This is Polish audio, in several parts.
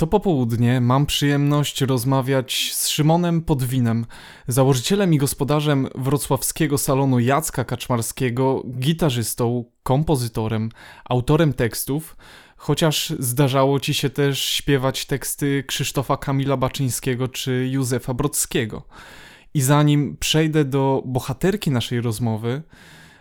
to popołudnie mam przyjemność rozmawiać z Szymonem Podwinem, założycielem i gospodarzem wrocławskiego salonu Jacka Kaczmarskiego, gitarzystą, kompozytorem, autorem tekstów, chociaż zdarzało ci się też śpiewać teksty Krzysztofa Kamila Baczyńskiego czy Józefa Brodskiego. I zanim przejdę do bohaterki naszej rozmowy,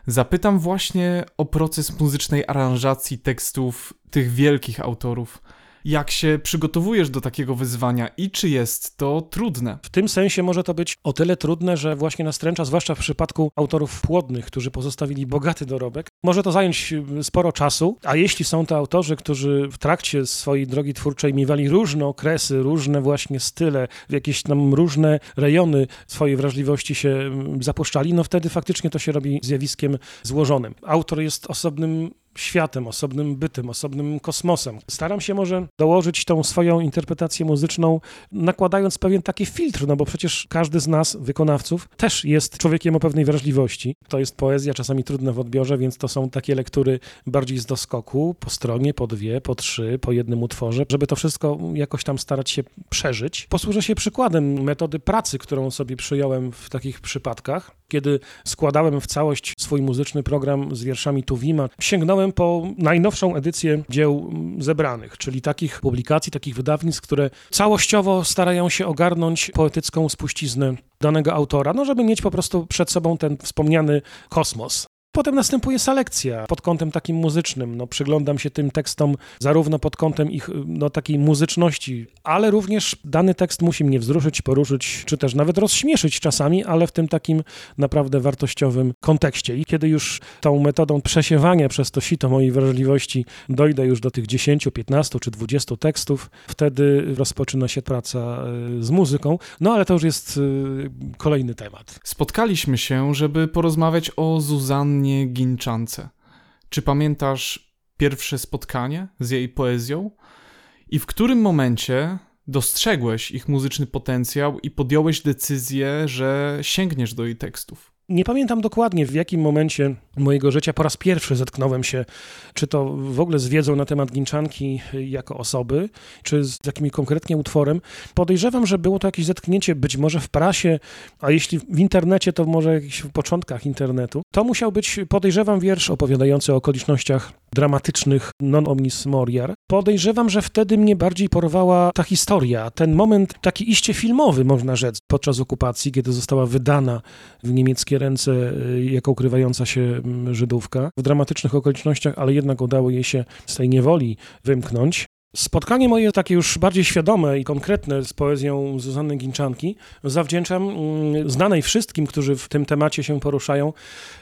zapytam właśnie o proces muzycznej aranżacji tekstów tych wielkich autorów – jak się przygotowujesz do takiego wyzwania i czy jest to trudne? W tym sensie może to być o tyle trudne, że właśnie nastręcza, zwłaszcza w przypadku autorów płodnych, którzy pozostawili bogaty dorobek, może to zająć y, sporo czasu, a jeśli są to autorzy, którzy w trakcie swojej drogi twórczej miewali różne okresy, różne właśnie style, w jakieś tam różne rejony swojej wrażliwości się mm, zapuszczali, no wtedy faktycznie to się robi zjawiskiem złożonym. Autor jest osobnym światem, osobnym bytem, osobnym kosmosem. Staram się może dołożyć tą swoją interpretację muzyczną, nakładając pewien taki filtr, no bo przecież każdy z nas, wykonawców, też jest człowiekiem o pewnej wrażliwości. To jest poezja, czasami trudna w odbiorze, więc to są takie lektury bardziej z doskoku, po stronie, po dwie, po trzy, po jednym utworze, żeby to wszystko jakoś tam starać się przeżyć. Posłużę się przykładem metody pracy, którą sobie przyjąłem w takich przypadkach. Kiedy składałem w całość swój muzyczny program z wierszami Tuwima, sięgnąłem po najnowszą edycję dzieł zebranych, czyli takich publikacji, takich wydawnictw, które całościowo starają się ogarnąć poetycką spuściznę danego autora, no żeby mieć po prostu przed sobą ten wspomniany kosmos. Potem następuje selekcja pod kątem takim muzycznym. No, przyglądam się tym tekstom zarówno pod kątem ich no, takiej muzyczności, ale również dany tekst musi mnie wzruszyć, poruszyć, czy też nawet rozśmieszyć czasami, ale w tym takim naprawdę wartościowym kontekście. I kiedy już tą metodą przesiewania przez to sito mojej wrażliwości dojdę już do tych 10, 15 czy 20 tekstów, wtedy rozpoczyna się praca e, z muzyką. No ale to już jest e, kolejny temat. Spotkaliśmy się, żeby porozmawiać o Zuzannie Annie Ginczance. Czy pamiętasz pierwsze spotkanie z jej poezją? I w którym momencie dostrzegłeś ich muzyczny potencjał i podjąłeś decyzję, że sięgniesz do jej tekstów? Nie pamiętam dokładnie, w jakim momencie mojego życia po raz pierwszy zetknąłem się, czy to w ogóle z wiedzą na temat Ginczanki jako osoby, czy z jakimś konkretnie utworem. Podejrzewam, że było to jakieś zetknięcie być może w prasie, a jeśli w internecie, to może jakichś w początkach internetu. To musiał być, podejrzewam, wiersz opowiadający o okolicznościach dramatycznych non omnis moriar. Podejrzewam, że wtedy mnie bardziej porwała ta historia, ten moment taki iście filmowy, można rzec, podczas okupacji, kiedy została wydana w niemieckie ręce y, jako ukrywająca się mm, Żydówka w dramatycznych okolicznościach, ale jednak udało jej się z tej niewoli wymknąć. Spotkanie moje takie już bardziej świadome i konkretne z poezją Zuzanny Ginczanki zawdzięczam mm, znanej wszystkim, którzy w tym temacie się poruszają,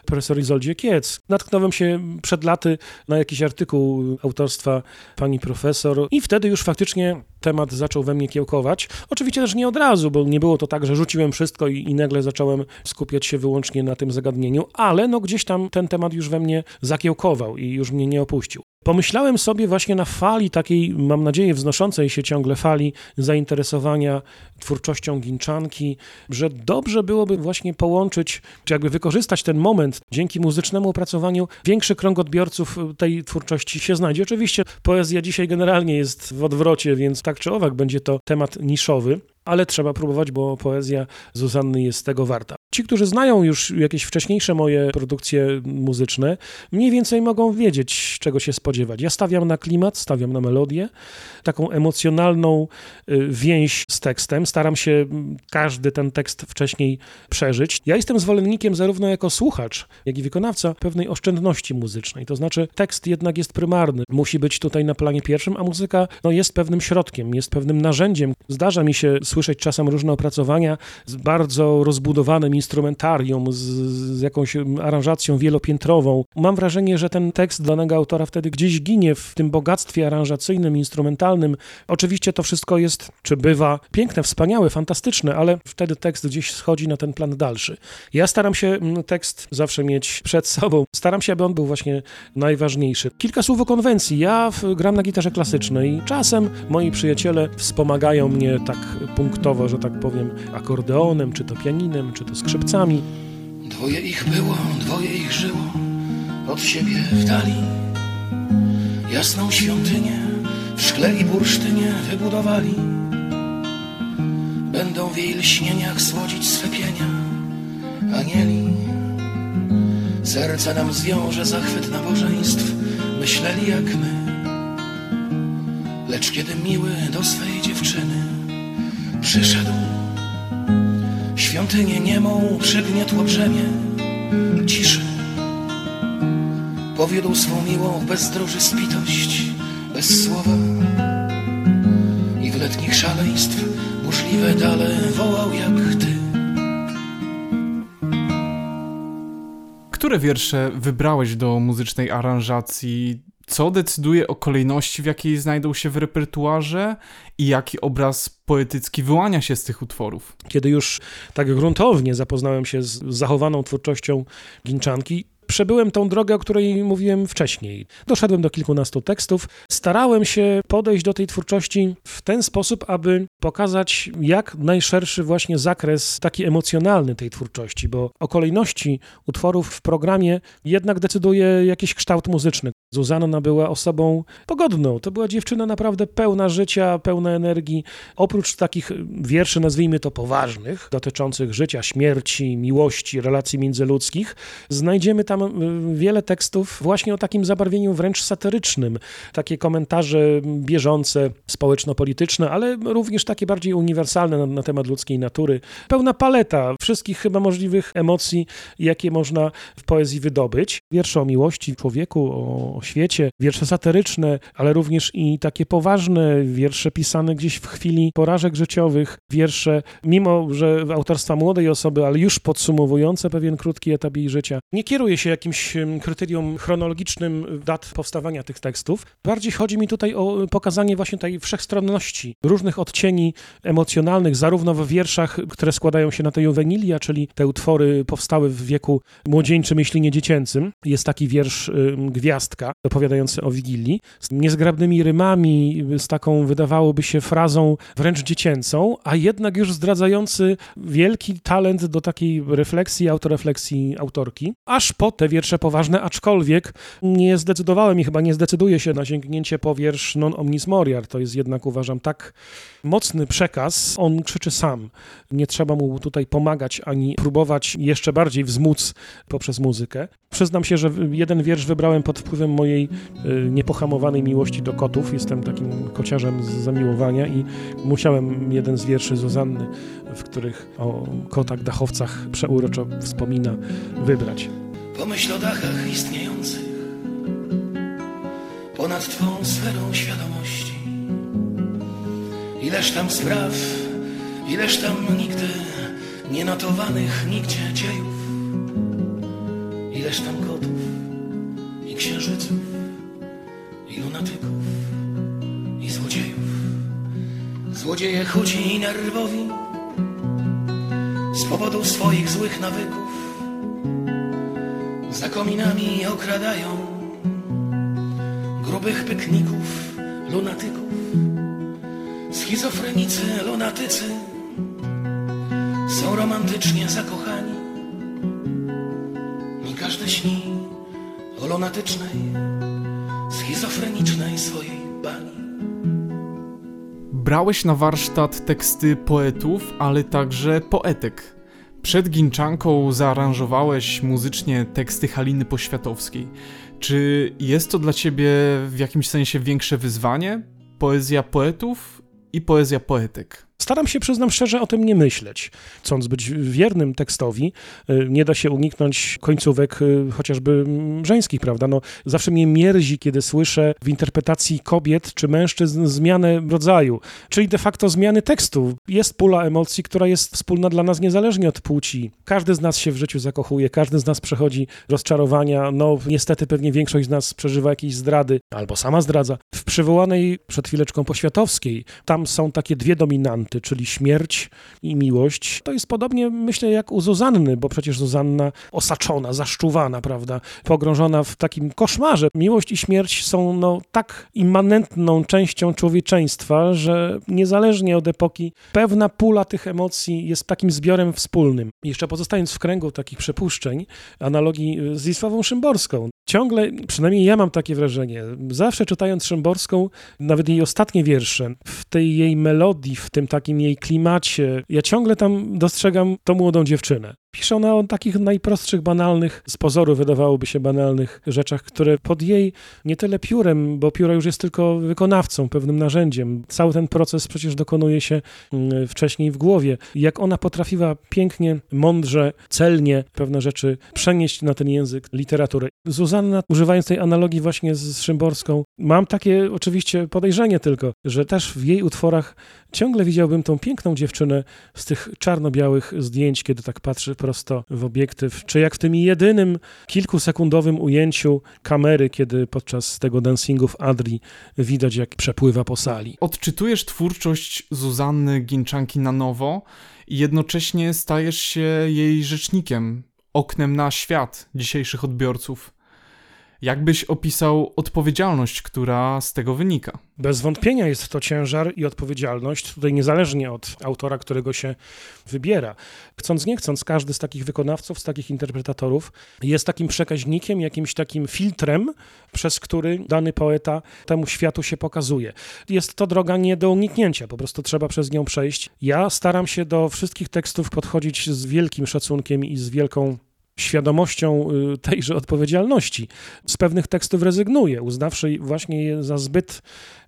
profesor Izoldzie Kiec. Natknąłem się przed laty na jakiś artykuł autorstwa pani profesor i wtedy już faktycznie temat zaczął we mnie kiełkować. Oczywiście też nie od razu, bo nie było to tak, że rzuciłem wszystko i, i nagle zacząłem skupiać się wyłącznie na tym zagadnieniu, ale no gdzieś tam ten temat już we mnie zakiełkował i już mnie nie opuścił. Pomyślałem sobie właśnie na fali takiej, mam nadzieję, wznoszącej się ciągle fali zainteresowania twórczością Ginczanki, że dobrze byłoby właśnie połączyć, czy jakby wykorzystać ten moment dzięki muzycznemu opracowaniu. Większy krąg odbiorców tej twórczości się znajdzie. Oczywiście poezja dzisiaj generalnie jest w odwrocie, więc tak czy owak będzie to temat niszowy ale trzeba próbować, bo poezja Zuzanny jest tego warta. Ci, którzy znają już jakieś wcześniejsze moje produkcje muzyczne, mniej więcej mogą wiedzieć, czego się spodziewać. Ja stawiam na klimat, stawiam na melodię, taką emocjonalną y, więź z tekstem. Staram się mm, każdy ten tekst wcześniej przeżyć. Ja jestem zwolennikiem zarówno jako słuchacz, jak i wykonawca pewnej oszczędności muzycznej. To znaczy, tekst jednak jest prymarny, musi być tutaj na planie pierwszym, a muzyka no, jest pewnym środkiem, jest pewnym narzędziem. Zdarza mi się słyszeć czasem różne opracowania z bardzo rozbudowanym instrumentarium, z, z jakąś aranżacją wielopiętrową. Mam wrażenie, że ten tekst danego autora wtedy gdzieś ginie w tym bogactwie aranżacyjnym, instrumentalnym. Oczywiście to wszystko jest, czy bywa piękne, wspaniałe, fantastyczne, ale wtedy tekst gdzieś schodzi na ten plan dalszy. Ja staram się mm, tekst zawsze mieć przed sobą. Staram się, aby on był właśnie najważniejszy. Kilka słów o konwencji. Ja gram na gitarze klasycznej. Czasem moi przyjaciele wspomagają mnie tak punktowo, że tak powiem, akordeonem, czy to pianinem, czy to skrzypcami. Dwoje ich było, dwoje ich żyło, od siebie w dali. Jasną świątynię w szkle i bursztynie wybudowali. Będą w jej lśnieniach słodzić swe pienia anieli. Serce nam zwiąże zachwyt nabożeństw, myśleli jak my. Lecz kiedy miły do swej dziewczyny przyszedł, świątynię niemą przygniotło brzemię ciszy. Powiódł swą miłą bezdroży spitość, bez słowa. I w letnich szaleństw burzliwe dale wołał jak ty. Które wiersze wybrałeś do muzycznej aranżacji? Co decyduje o kolejności, w jakiej znajdą się w repertuarze i jaki obraz poetycki wyłania się z tych utworów? Kiedy już tak gruntownie zapoznałem się z zachowaną twórczością Ginczanki, przebyłem tą drogę, o której mówiłem wcześniej. Doszedłem do kilkunastu tekstów. Starałem się podejść do tej twórczości w ten sposób, aby pokazać jak najszerszy właśnie zakres taki emocjonalny tej twórczości, bo o kolejności utworów w programie jednak decyduje jakiś kształt muzyczny. Zuzanna była osobą pogodną. To była dziewczyna naprawdę pełna życia, pełna energii. Oprócz takich wierszy, nazwijmy to poważnych, dotyczących życia, śmierci, miłości, relacji międzyludzkich, znajdziemy tam y, wiele tekstów właśnie o takim zabarwieniu wręcz satyrycznym. Takie komentarze bieżące, społeczno-polityczne, ale również takie bardziej uniwersalne na, na temat ludzkiej natury. Pełna paleta wszystkich chyba możliwych emocji, jakie można w poezji wydobyć. Wiersze o miłości, człowieku, o, o świecie, wiersze satyryczne, ale również i takie poważne, wiersze pisane gdzieś w chwili porażek życiowych, wiersze, mimo że autorstwa młodej osoby, ale już podsumowujące pewien krótki etap jej życia. Nie kieruję się jakimś kryterium chronologicznym dat powstawania tych tekstów. Bardziej chodzi mi tutaj o pokazanie właśnie tej wszechstronności, różnych odcieni emocjonalnych, zarówno w wierszach, które składają się na tej juwenilia, czyli te utwory powstałe w wieku młodzieńczym, jeśli nie dziecięcym. Jest taki wiersz ym, Gwiazdka, opowiadający o Wigilii, z niezgrabnymi rymami, z taką wydawałoby się frazą wręcz dziecięcą, a jednak już zdradzający wielki talent do takiej refleksji, autorefleksji autorki. Aż po te wiersze poważne, aczkolwiek nie zdecydowałem i chyba nie zdecyduję się na sięgnięcie po wiersz Non omnis moriar. To jest jednak, uważam, tak mocny przekaz. On krzyczy sam. Nie trzeba mu tutaj pomagać ani próbować jeszcze bardziej wzmóc poprzez muzykę. Przyznam się, że jeden wiersz wybrałem pod wpływem mojej y, niepohamowanej miłości do kotów. Jestem takim kociarzem z zamiłowania i musiałem jeden z wierszy Zuzanny, w których o kotach dachowcach przeuroczo wspomina, wybrać. Pomyśl o dachach istniejących ponad Twą sferą świadomości. Ileż tam spraw, ileż tam nigdy nienotowanych nigdzie dziejów. Ileż tam kotów księżyców, i lunatyków, i złodziejów. Złodzieje chudzi i nerwowi z powodu swoich złych nawyków. Za kominami okradają grubych pykników, lunatyków, schizofrenicy, lunatycy są romantycznie zakochani. I każdy śni lunatycznej, schizofrenicznej swojej bani. Brałeś na warsztat teksty poetów, ale także poetek. Przed Ginczanką zaaranżowałeś muzycznie teksty Haliny Poświatowskiej. Czy jest to dla ciebie w jakimś sensie większe wyzwanie? Poezja poetów i poezja poetek. Staram się, przyznam szczerze, o tym nie myśleć. Chcąc być wiernym tekstowi, y, nie da się uniknąć końcówek y, chociażby żeńskich, prawda? No, zawsze mnie mierzi, kiedy słyszę w interpretacji kobiet czy mężczyzn zmianę rodzaju, czyli de facto zmiany tekstu. Jest pula emocji, która jest wspólna dla nas niezależnie od płci. Każdy z nas się w życiu zakochuje, każdy z nas przechodzi rozczarowania. No, niestety pewnie większość z nas przeżywa jakieś zdrady albo sama zdradza. W przywołanej przed chwileczką poświatowskiej, tam są takie dwie dominanty czyli śmierć i miłość. To jest podobnie, myślę, jak u Zuzanny, bo przecież Zuzanna osaczona, zaszczuwana, prawda, pogrążona w takim koszmarze. Miłość i śmierć są no, tak immanentną częścią człowieczeństwa, że niezależnie od epoki, pewna pula tych emocji jest takim zbiorem wspólnym. Jeszcze pozostając w kręgu takich przypuszczeń, analogii z Wisławą Szymborską, ciągle, przynajmniej ja mam takie wrażenie, zawsze czytając Szymborską, nawet jej ostatnie wiersze, w tej jej melodii, w tym takim jej klimacie, ja ciągle tam dostrzegam tą młodą dziewczynę. Pisze ona o takich najprostszych, banalnych, z pozoru wydawałoby się banalnych rzeczach, które pod jej nie tyle piórem, bo pióro już jest tylko wykonawcą, pewnym narzędziem. Cały ten proces przecież dokonuje się mm, wcześniej w głowie. Jak ona potrafiła pięknie, mądrze, celnie pewne rzeczy przenieść na ten język literatury. Zuzanna, używając tej analogii właśnie z Szymborską, mam takie oczywiście podejrzenie tylko, że też w jej utworach ciągle widziałbym tą piękną dziewczynę z tych czarno-białych zdjęć, kiedy tak patrzy prosto w obiektyw, czy jak w tym jedynym kilkusekundowym ujęciu kamery, kiedy podczas tego dancingu w Adri widać, jak przepływa po sali. Odczytujesz twórczość Zuzanny Ginczanki na nowo i jednocześnie stajesz się jej rzecznikiem, oknem na świat dzisiejszych odbiorców. Jak byś opisał odpowiedzialność, która z tego wynika? Bez wątpienia jest to ciężar i odpowiedzialność, tutaj niezależnie od autora, którego się wybiera. Chcąc nie chcąc, każdy z takich wykonawców, z takich interpretatorów jest takim przekaźnikiem, jakimś takim filtrem, przez który dany poeta temu światu się pokazuje. Jest to droga nie do uniknięcia, po prostu trzeba przez nią przejść. Ja staram się do wszystkich tekstów podchodzić z wielkim szacunkiem i z wielką świadomością y, tejże odpowiedzialności. Z pewnych tekstów rezygnuję, uznawszy właśnie je za zbyt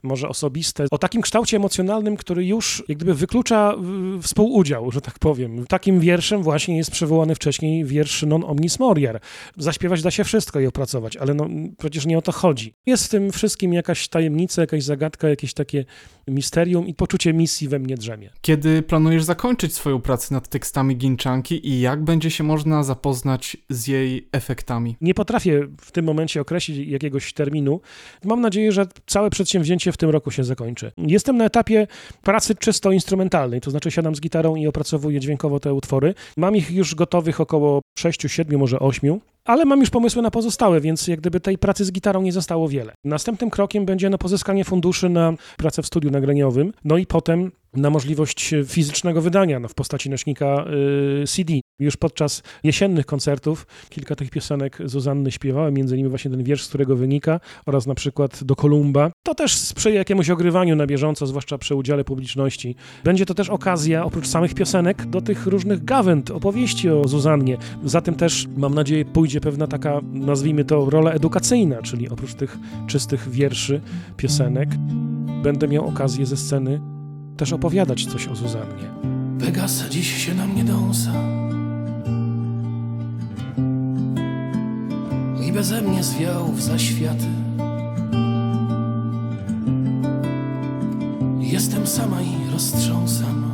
może osobiste, o takim kształcie emocjonalnym, który już jak gdyby wyklucza współudział, że tak powiem. Takim wierszem właśnie jest przywołany wcześniej wiersz Non omnis moriar. Zaśpiewać da się wszystko i opracować, ale no, przecież nie o to chodzi. Jest w tym wszystkim jakaś tajemnica, jakaś zagadka, jakieś takie misterium i poczucie misji we mnie drzemie. Kiedy planujesz zakończyć swoją pracę nad tekstami Ginczanki i jak będzie się można zapoznać z jej efektami? Nie potrafię w tym momencie określić jakiegoś terminu. Mam nadzieję, że całe przedsięwzięcie w tym roku się zakończy. Jestem na etapie pracy czysto instrumentalnej, to znaczy siadam z gitarą i opracowuję dźwiękowo te utwory. Mam ich już gotowych około 6, 7, może 8 ale mam już pomysły na pozostałe, więc jak gdyby tej pracy z gitarą nie zostało wiele. Następnym krokiem będzie na pozyskanie funduszy na pracę w studiu nagraniowym, no i potem na możliwość fizycznego wydania no, w postaci nośnika y, CD. Już podczas jesiennych koncertów kilka tych piosenek Zuzanny śpiewałem, między innymi właśnie ten wiersz, z którego wynika, oraz na przykład do Kolumba. To też sprzyja jakiemuś ogrywaniu na bieżąco, zwłaszcza przy udziale publiczności. Będzie to też okazja, oprócz samych piosenek, do tych różnych gawęd, opowieści o Zuzannie. Zatem też, mam nadzieję, pójdzie pewna taka, nazwijmy to, rola edukacyjna, czyli oprócz tych czystych wierszy, piosenek, będę miał okazję ze sceny też opowiadać coś o Zuzannie. Pegasa dziś się na mnie dąsa. I beze mnie zwiał w zaświaty. Jestem sama i roztrząsana.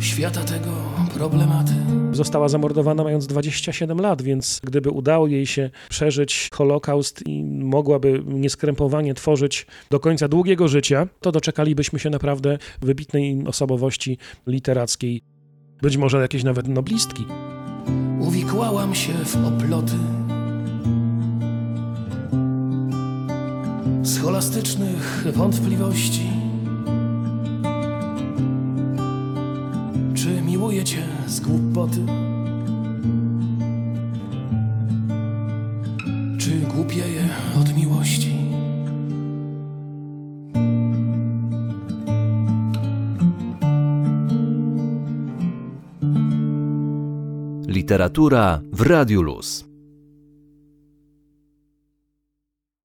Świata tego problematy Została zamordowana mając 27 lat, więc gdyby udało jej się przeżyć Holokaust i mogłaby nieskrępowanie tworzyć do końca długiego życia, to doczekalibyśmy się naprawdę wybitnej osobowości literackiej, być może jakiejś nawet noblistki. Uwikłałam się w oploty scholastycznych wątpliwości. Miłuję cię z głupoty? Czy głupieję od miłości? Literatura w Radiu Luz.